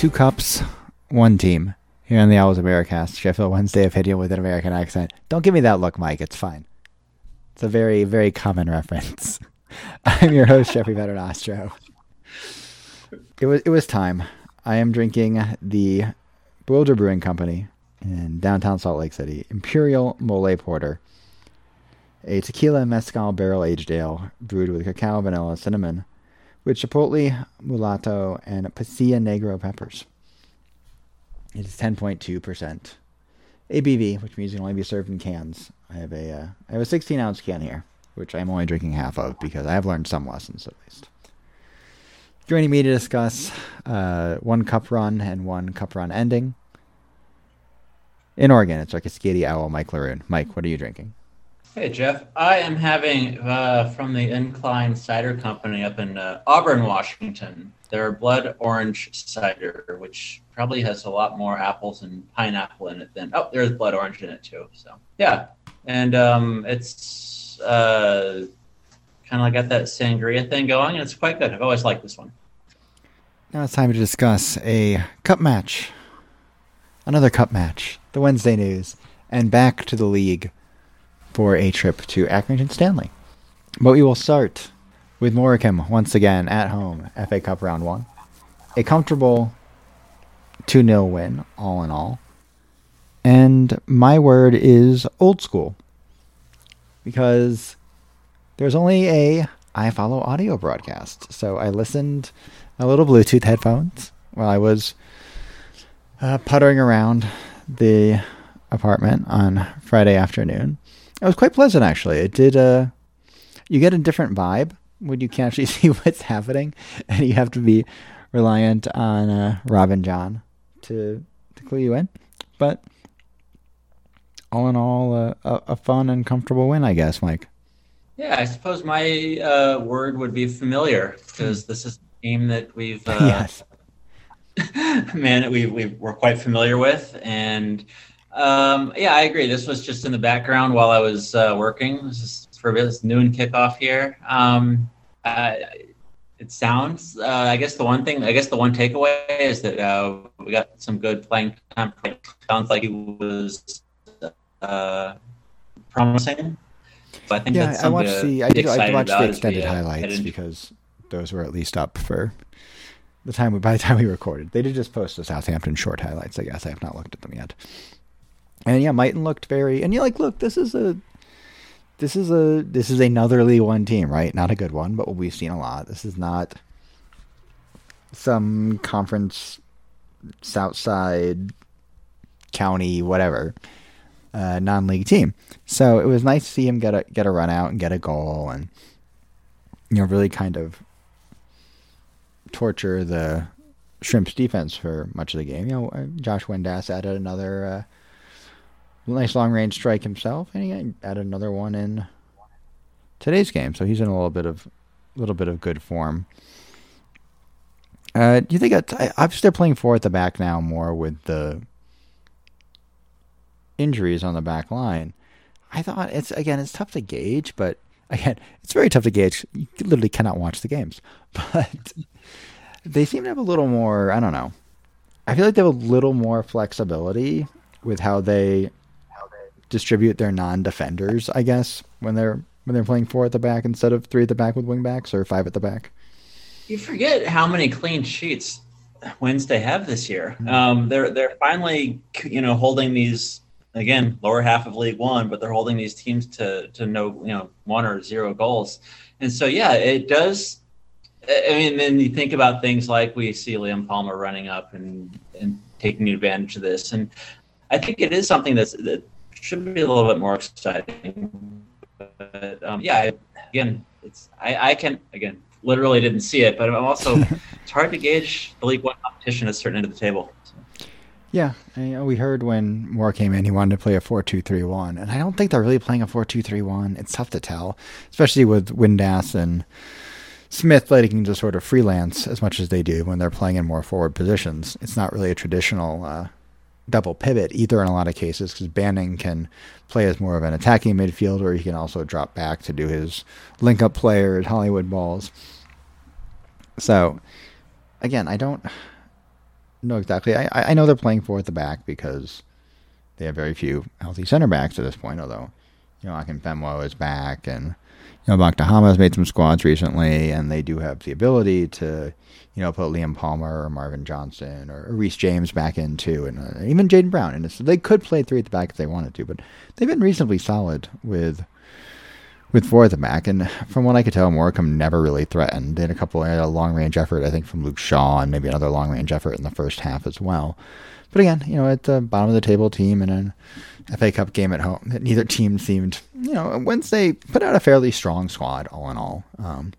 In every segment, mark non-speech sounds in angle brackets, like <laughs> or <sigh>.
two cups, one team. Here on the Owls Americast, Sheffield Wednesday of hitting with an American accent. Don't give me that look, Mike. It's fine. It's a very, very common reference. <laughs> I'm your host, Jeffrey Paternostro. It was it was time. I am drinking the Bewilder Brewing Company in downtown Salt Lake City Imperial Mole Porter, a tequila mezcal barrel aged ale brewed with cacao, vanilla, cinnamon, with chipotle, mulato, and pasilla negro peppers. It is 10.2% ABV, which means it can only be served in cans. I have a uh, I have a 16 ounce can here, which I'm only drinking half of because I have learned some lessons at least. Joining me to discuss uh, one cup run and one cup run ending. In Oregon, it's our Cascadia Owl, Mike Laroon. Mike, what are you drinking? Hey, Jeff. I am having uh, from the Incline Cider Company up in uh, Auburn, Washington, their Blood Orange Cider, which probably has a lot more apples and pineapple in it than. Oh, there's blood orange in it too. So, yeah. And um, it's uh, kind of like got that sangria thing going, and it's quite good. I've always liked this one. Now it's time to discuss a cup match. Another cup match. The Wednesday news. And back to the league for a trip to Accrington Stanley. But we will start with Morecambe once again at home, FA Cup round one. A comfortable 2 0 win, all in all. And my word is old school. Because there's only a iFollow audio broadcast. So I listened a little Bluetooth headphones while I was uh, puttering around the apartment on Friday afternoon. It was quite pleasant, actually. It did. Uh, you get a different vibe when you can actually <laughs> see what's happening, and you have to be reliant on uh, Robin John to to clue you in. But all in all, uh, a, a fun and comfortable win, I guess, Mike. Yeah, I suppose my uh, word would be familiar because this is a game that we've uh, <laughs> yes. <laughs> man we, we we're quite familiar with and um, yeah i agree this was just in the background while i was uh, working this is for this noon kickoff here um, uh, it sounds uh, i guess the one thing i guess the one takeaway is that uh, we got some good playing time sounds like he was uh, promising but I think yeah, I watched the I did, I watched the extended highlights because those were at least up for the time we, by the time we recorded. They did just post the Southampton short highlights. I guess I have not looked at them yet. And yeah, Mighton looked very. And you're like, look, this is a, this is a, this is another League One team, right? Not a good one, but we've seen a lot. This is not some conference, Southside, county, whatever, uh, non-league team. So it was nice to see him get a get a run out and get a goal, and you know, really kind of torture the Shrimps defense for much of the game. You know, uh, Josh Windass added another uh, nice long range strike himself, and he added another one in today's game. So he's in a little bit of little bit of good form. Uh, do you think I, I'm still playing four at the back now more with the injuries on the back line? I thought it's again it's tough to gauge, but again it's very tough to gauge. You literally cannot watch the games, <laughs> but they seem to have a little more. I don't know. I feel like they have a little more flexibility with how they distribute their non-defenders. I guess when they're when they're playing four at the back instead of three at the back with wingbacks or five at the back. You forget how many clean sheets Wednesday have this year. Mm-hmm. Um, they're they're finally you know holding these again lower half of League One, but they're holding these teams to to no you know one or zero goals. And so yeah, it does I mean, then you think about things like we see Liam Palmer running up and and taking advantage of this, and I think it is something that's that should be a little bit more exciting. But um, yeah, again, it's I, I can again literally didn't see it, but I'm also <laughs> it's hard to gauge the League One competition at a certain end of the table. Yeah, I, we heard when Moore came in, he wanted to play a four-two-three-one, and I don't think they're really playing a four-two-three-one. It's tough to tell, especially with Windass and Smith letting to sort of freelance as much as they do when they're playing in more forward positions. It's not really a traditional uh, double pivot either in a lot of cases because Bannan can play as more of an attacking midfielder. Or he can also drop back to do his link up players, Hollywood balls. So, again, I don't. know exactly. I, I know they're playing four at the back because they have very few healthy center backs at this point. Although, you know, Akin Famewo is back, and you know, Baktahama has made some squads recently, and they do have the ability to, you know, put Liam Palmer or Marvin Johnson or Reece James back in too, and uh, even Jaden Brown. And they could play three at the back if they wanted to, but they've been reasonably solid with with four at the back. And from what I could tell, Morecambe never really threatened. Had a couple, a long range effort, I think, from Luke Shaw, and maybe another long range effort in the first half as well. But again, you know, at the bottom of the table team in an FA Cup game at home, neither team seemed, you know, Wednesday put out a fairly strong squad, all in all. Um,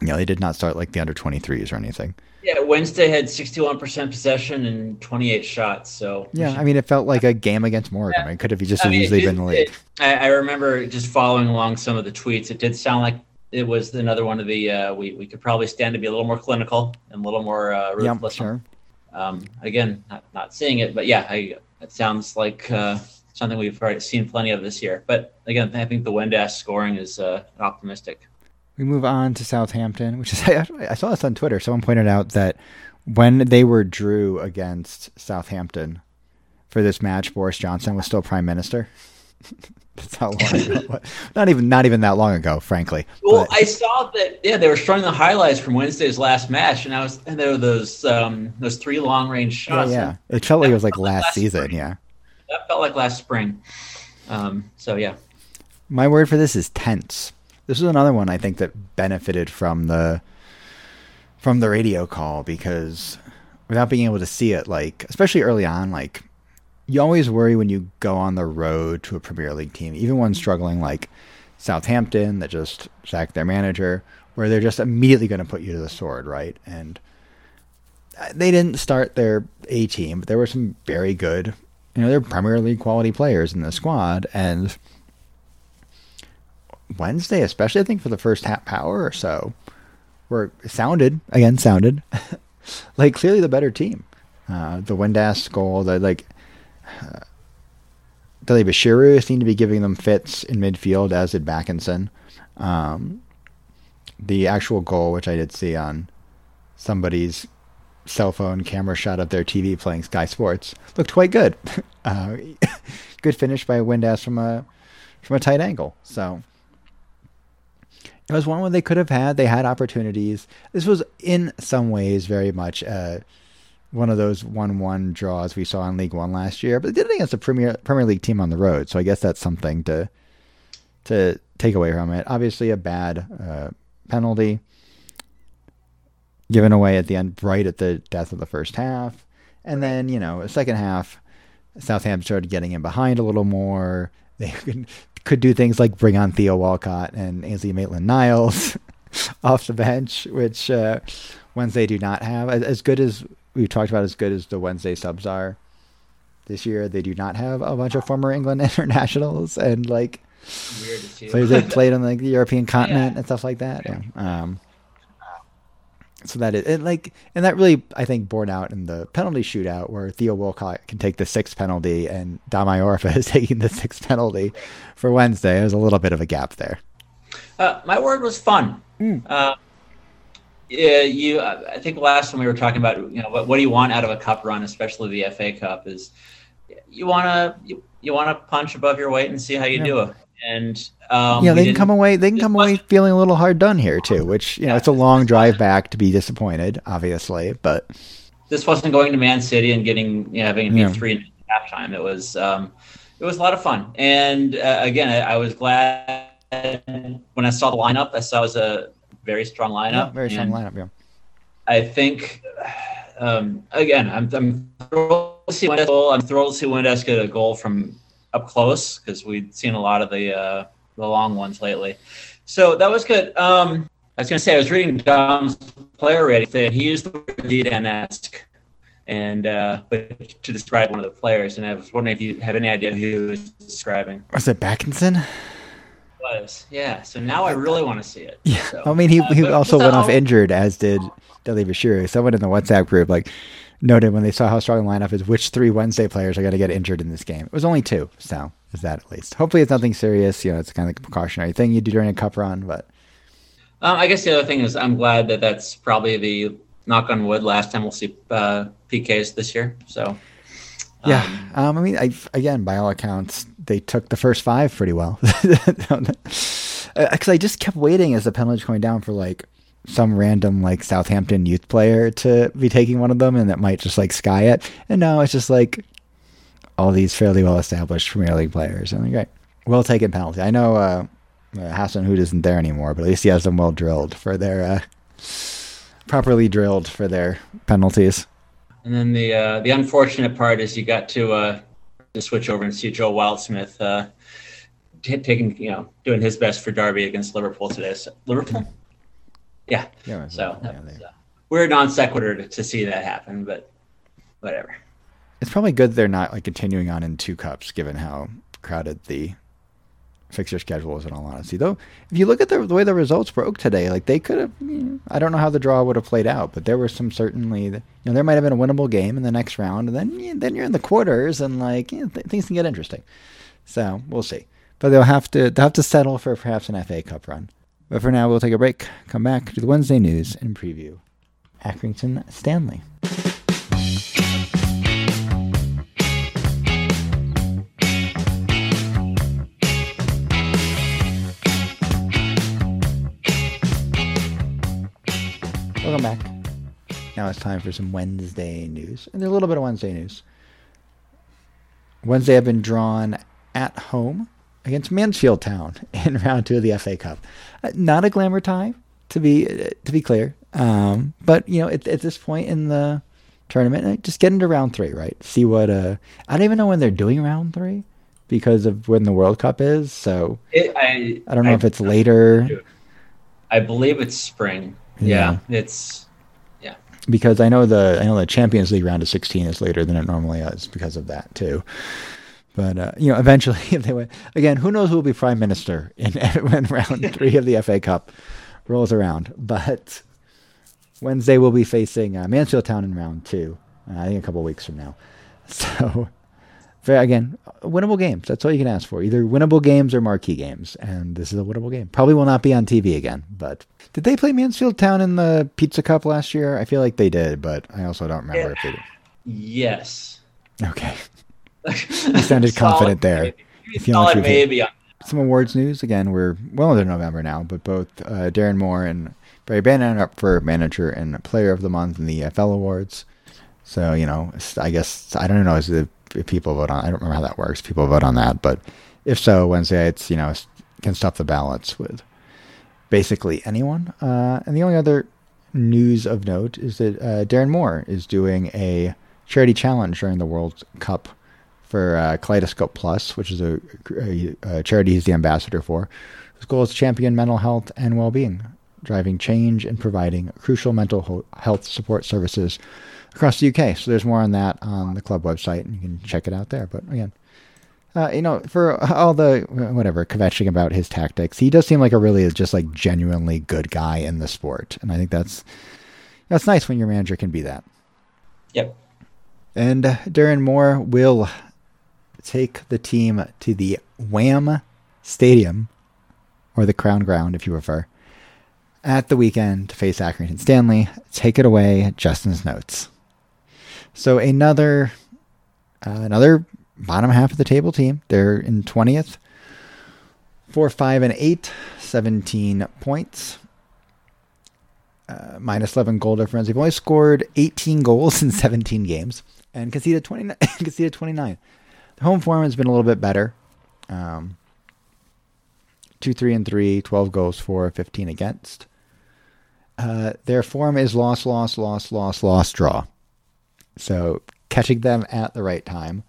you know, they did not start like the under 23s or anything. Yeah, Wednesday had 61% possession and 28 shots. So yeah, I mean, it felt like a game against Morecambe. Yeah. It could have just as easily been the league. I, I, remember just following along some of the tweets. It did sound like it was another one of the uh, we we could probably stand to be a little more clinical and a little more uh, ruthless. Yep, sure. Um, again, not, not seeing it, but yeah, I, it sounds like uh, something we've already seen plenty of this year. But again, I think the Windass scoring is uh, optimistic. We move on to Southampton, which is <laughs> I saw this on Twitter. Someone pointed out that when they were drew against Southampton for this match, Boris Johnson was still prime minister. <laughs> That's how long ago. not even not even that long ago, frankly. Well, but. I saw that. Yeah, they were showing the highlights from Wednesday's last match, and I was and there were those um, those three long range shots. Yeah, yeah. it felt like it was like last, last season. Spring. Yeah, that felt like last spring. Um, so yeah, my word for this is tense. This is another one I think that benefited from the from the radio call because without being able to see it, like especially early on, like you always worry when you go on the road to a Premier League team, even when struggling like Southampton that just sacked their manager, where they're just immediately going to put you to the sword, right? And uh, they didn't start their A team, but there were some very good, you know, they're Premier League quality players in the squad, and Wednesday, especially I think for the first half hour or so, were sounded again sounded <laughs> like clearly the better team. Uh, the Windass goal, the like uh, Dele-Bashiru seemed to be giving them fits in midfield, as did Bakinson. Um, the actual goal, which I did see on somebody's cell phone camera shot of their TV playing Sky Sports, looked quite good. <laughs> Uh, <laughs> good finish by Windass from a from a tight angle. So it was one where they could have had. They had opportunities. This was in some ways very much uh, one of those one-one draws we saw in League One last year, but they did it against a Premier Premier League team on the road. So I guess that's something to to take away from it. Obviously, a bad uh, penalty given away at the end, right at the death of the first half, and then you know, second half, Southampton started getting in behind a little more. <laughs> They could could do things like bring on Theo Walcott and Ainsley Maitland-Niles <laughs> off the bench, which uh, Wednesday do not have. As good as we've talked about, as good as the Wednesday subs are this year, they do not have a bunch of former England <laughs> internationals and like players that played on like the European continent yeah. and stuff like that. Yeah. Um, so that it, like and that really I think borne out in the penalty shootout where Theo Walcott can take the sixth penalty and Dami Iorfa <laughs> is taking the sixth penalty for Wednesday. There's a little bit of a gap there. Uh, my word was fun. Mm. Uh, yeah, you. I think last time we were talking about you know what, what do you want out of a cup run, especially the FA Cup, is you want to you, you want to punch above your weight and see how you yeah. do it. And um, yeah, they can come away. They can come away feeling a little hard done here too. Which you know, it's a long drive back to be disappointed, obviously. But this wasn't going to Man City and getting you know, having yeah. three halftime. It was um, it was a lot of fun. And uh, again, I, I, was glad when I saw the lineup. I saw it was a very strong lineup. Yeah, very strong lineup. Yeah. I think um, again, I'm, I'm thrilled to see Windass. I'm thrilled to see Windass get a goal from up close because we'd seen a lot of the uh, the long ones lately. So that was good. Um, I was going to say I was reading Dom's player rating that he used the word Zidane-esque, and uh, but to describe one of the players, and I was wondering if you have any idea who he was describing. Was it Bakinson? Was yeah. So now I really want to see it. Yeah, so, I mean he uh, he also went off injured, as did Dele-Bashiru. Someone in the WhatsApp group like noted when they saw how strong the lineup is, which three Wednesday players are going to get injured in this game. It was only two, so is that at least. Hopefully, it's nothing serious. You know, it's kind of like a precautionary thing you do during a cup run, but. Um, I guess the other thing is I'm glad that that's probably the knock on wood, last time we'll see uh, PKs this year. So yeah, um, um, I mean, I, again, by all accounts, they took the first five pretty well. <laughs> Because uh, I just kept waiting as the penalties going down for like some random like Southampton youth player to be taking one of them, and that might just like sky it. And now it's just like all these fairly well established Premier League players. I'm like, great, well taken penalty. I know uh, uh, Hasenhüttl isn't there anymore, but at least he has them well drilled for their uh, properly drilled for their penalties. And then the uh, the unfortunate part is you got to uh, to switch over and see Joe Wildsmith uh, t- taking you know doing his best for Derby against Liverpool today. So, Liverpool, yeah. yeah so yeah, was, uh, we're non sequitur to, to see that happen, but whatever. It's probably good they're not like continuing on in two cups, given how crowded the fixture schedules in all honesty. Though, if you look at the, the way the results broke today, like they could have, you know, I don't know how the draw would have played out, but there was some certainly, you know, there might have been a winnable game in the next round, and then you, then you're in the quarters, and like you know, th- things can get interesting. So we'll see, but they'll have to they'll have to settle for perhaps an FA Cup run. But for now, we'll take a break, come back to the Wednesday news, and preview Accrington Stanley. Welcome back. Now it's time for some Wednesday news. And there's a little bit of Wednesday news. Wednesday, I've been drawn at home against Mansfield Town <laughs> in round two of the FA Cup. Uh, not a glamour tie, to be uh, to be clear. Um, but you know, at, at, this point in the tournament, uh, just get into round three, right? See what. Uh, I don't even know when they're doing round three because of when the World Cup is. So it, I I don't know I, if it's later. I believe it's spring. Yeah. yeah, it's yeah. Because I know the I know the Champions League round of 16 is later than it normally is because of that too. But uh, you know, eventually, if <laughs> they win again, who knows who will be prime minister in <laughs> when round <laughs> three of the FA Cup rolls around? But Wednesday we'll be facing uh, Mansfield Town in round two. Uh, I think a couple weeks from now. So again, winnable games. That's all you can ask for. Either winnable games or marquee games. And this is a winnable game. Probably will not be on TV again. But did they play Mansfield Town in the Pizza Cup last year? I feel like they did, but I also don't remember if they did. Yes. Okay. You sounded <laughs> confident there. If you know maybe. Some awards news. Again, we're well into November now, but both uh, Darren Moore and Barry Bannan up for Manager and Player of the Month in the FL Awards. So, you know, I guess, I don't know, is it if people vote on. I don't remember how that works. People vote on that, but if so, Wednesday it's you know can stop the ballots with basically anyone. Uh, and the only other news of note is that uh, Darren Moore is doing a charity challenge during the World Cup for uh, Kaleidoscope Plus, which is a, a, a, charity he's the ambassador for. His goal is to champion mental health and well-being, driving change and providing crucial mental health support services across the UK. So there's more on that on the club website, and you can check it out there. But again, uh, you know, for all the whatever kvetching about his tactics, he does seem like a really just like genuinely good guy in the sport, and I think that's that's nice when your manager can be that. Yep. And uh, Darren Moore will take the team to the Wham Stadium, or the Crown Ground, if you prefer, at the weekend to face Accrington Stanley. Take it away, Justin's notes. So another uh, another bottom half of the table team. They're in 20th. 4, 5, and 8, 17 points. Uh, minus 11 goal difference. They've only scored 18 goals <laughs> in 17 games and conceded 29. <laughs> conceded 29. The home form has been a little bit better. Um, 2, 3, and 3, 12 goals for, 15 against. Uh, their form is loss, loss, loss, loss, loss, draw. So catching them at the right time.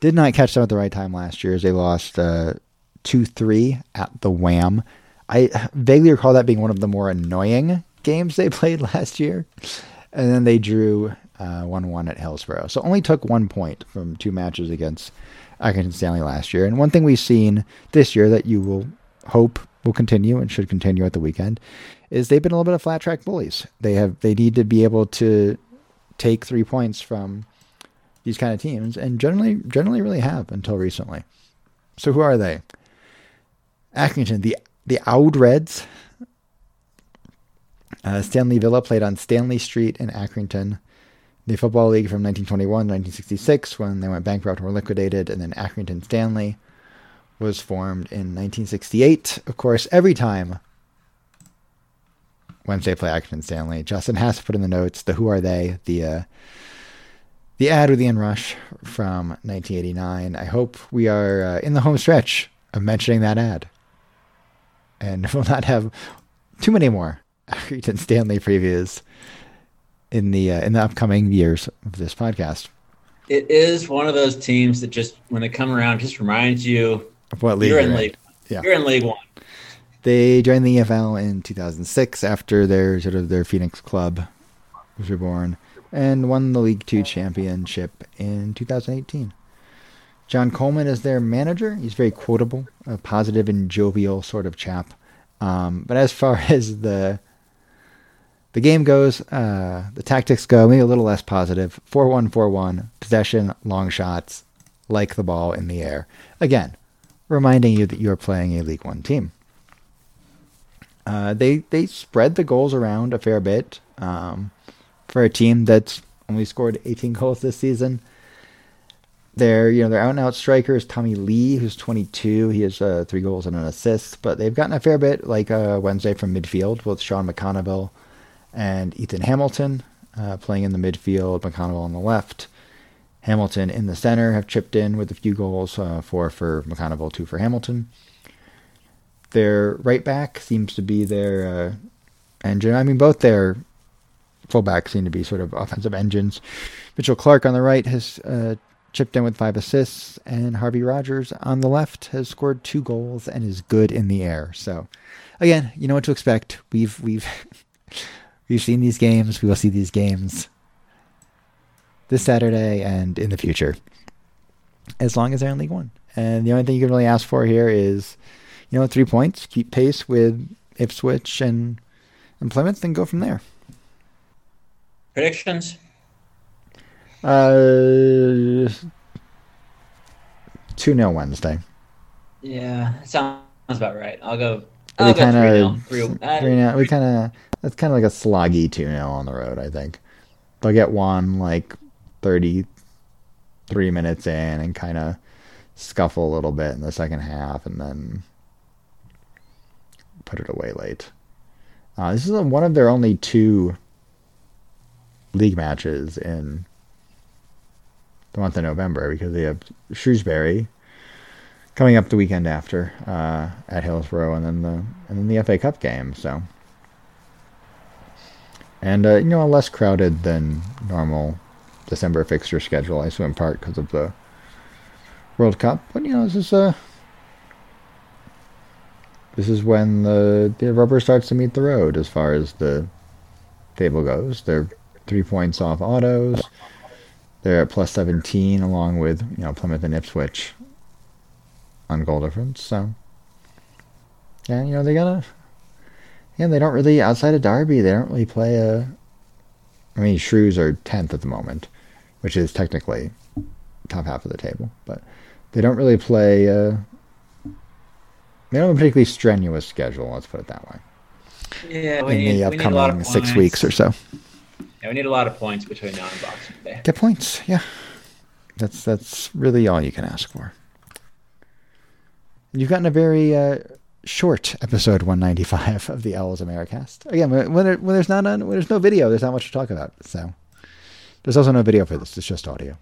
Did not catch them at the right time last year as they lost uh, 2 3 at the Wham. I vaguely recall that being one of the more annoying games they <laughs> played last year. And then they drew uh, 1 1 at Hillsborough. So only took one point from two matches against Accrington Stanley last year. And one thing we've seen this year that you will hope will continue and should continue at the weekend is they've been a little bit of flat track bullies. They have they need to be able to take three points from these kind of teams, and generally generally really have until recently. So who are they? Accrington, the the Oud Reds. Uh, Stanley Villa played on Stanley Street in Accrington. The Football League from 1921 to 1966, when they went bankrupt and were liquidated, and then Accrington Stanley was formed in 1968. Of course, every time Wednesday play Accrington Stanley, Justin has to put in the notes the Who Are They, the uh, the ad with Ian Rush from 1989. I hope we are uh, in the home stretch of mentioning that ad. And <laughs> we'll not have too many more Accrington Stanley previews in the uh, in the upcoming years of this podcast. It is one of those teams that just, when they come around, just reminds you Of what league you're in league. Yeah. You're in League One. They joined the EFL in 2006 after their sort of their Phoenix club was reborn and won the League Two championship in 2018. John Coleman is their manager. He's very quotable, a positive and jovial sort of chap. Um, but as far <laughs> as the the game goes, uh, the tactics go maybe a little less positive. 4-1-4-1, possession, long shots, like the ball in the air. Again, reminding you that you are playing a League One team. Uh, they they spread the goals around a fair bit um, for a team that's only scored 18 goals this season. Their you know their out and out striker is Tommy Leigh, who's 22. He has uh, three goals and an assist, but they've gotten a fair bit like uh, Wednesday from midfield with Sean McConville and Ethan Hamilton uh, playing in the midfield. McConville on the left. Hamilton in the center have chipped in with a few goals, uh, four for McConville, two for Hamilton. Their right back seems to be their uh, engine. I mean, both their fullbacks seem to be sort of offensive engines. Mitchell Clark on the right has uh, chipped in with five assists, and Harvey Rogers on the left has scored two goals and is good in the air. So, again, you know what to expect. We've we've <laughs> we've seen these games. We will see these games this Saturday and in the future, as long as they're in League One. And the only thing you can really ask for here is, you know, three points, keep pace with Ipswich and, and Plymouth, and go from there. Predictions? Uh, 2 0 Wednesday. Yeah, sounds about right. I'll go. We I'll go kind 3-0. of, Three- three nil- we kind of, that's kind of like a sloggy 2 0 on the road, I think. They'll get one like 33 minutes in and kind of scuffle a little bit in the second half and then put it away late. Uh, this is one of their only two league matches in the month of November because they have Shrewsbury coming up the weekend after uh, at Hillsborough, and then the and then the FA Cup game. So, and uh, you know, less crowded than normal December fixture schedule. I assume in part because of the World Cup, but you know, this is uh this is when the the rubber starts to meet the road as far as the table goes. They're three points off autos. They're at plus 17 along with, you know, Plymouth and Ipswich on goal difference. So, yeah, you know, they gotta, yeah, they don't really, outside of Derby, they don't really play a, I mean, Shrews are 10th at the moment, which is technically top half of the table, but they don't really play, uh, they don't have a particularly strenuous schedule, let's put it that way, yeah, we in need, the we need a lot upcoming of six points. weeks or so. Yeah, we need a lot of points between now and Boxing Day. Get points, yeah. That's that's really all you can ask for. You've gotten a very uh, short episode 195 of the Owls Americast. Again, when, there, when there's not on, when there's no video, there's not much to talk about. So there's also no video for this. It's just audio.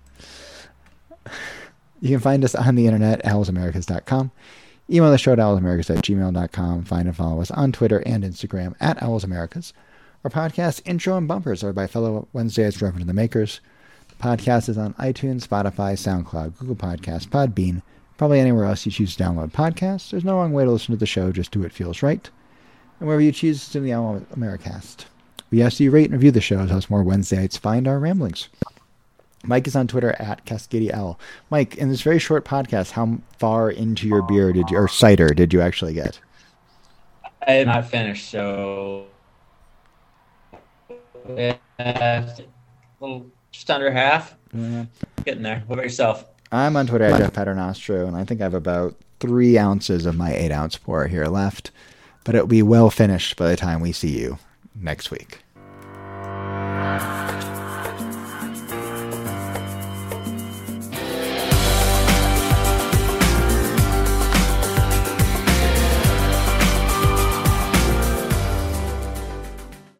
You can find us on the internet, owlsamericas.com. Email the show at owlsamericas at gmail.com. Find and follow us on Twitter and Instagram at owlsamericas. Our podcast intro and bumpers are by fellow Wednesdays Reverend the Makers. The podcast is on iTunes, Spotify, SoundCloud, Google Podcasts, Podbean, probably anywhere else you choose to download podcasts. There's no wrong way to listen to the show, just do what feels right. And wherever you choose to the Owl Americast. We ask you to rate and review the show to help us more Wednesdays find our ramblings. Mike is on Twitter at Cascadia L. Mike, in this very short podcast, how far into your beer did you, or cider did you actually get? I have not finished, so uh, little just under half. Mm-hmm. Getting there. What about yourself? I'm on Twitter at Jeff Paternostro, and I think I have about three ounces of my eight ounce pour here left, but it'll be well finished by the time we see you next week.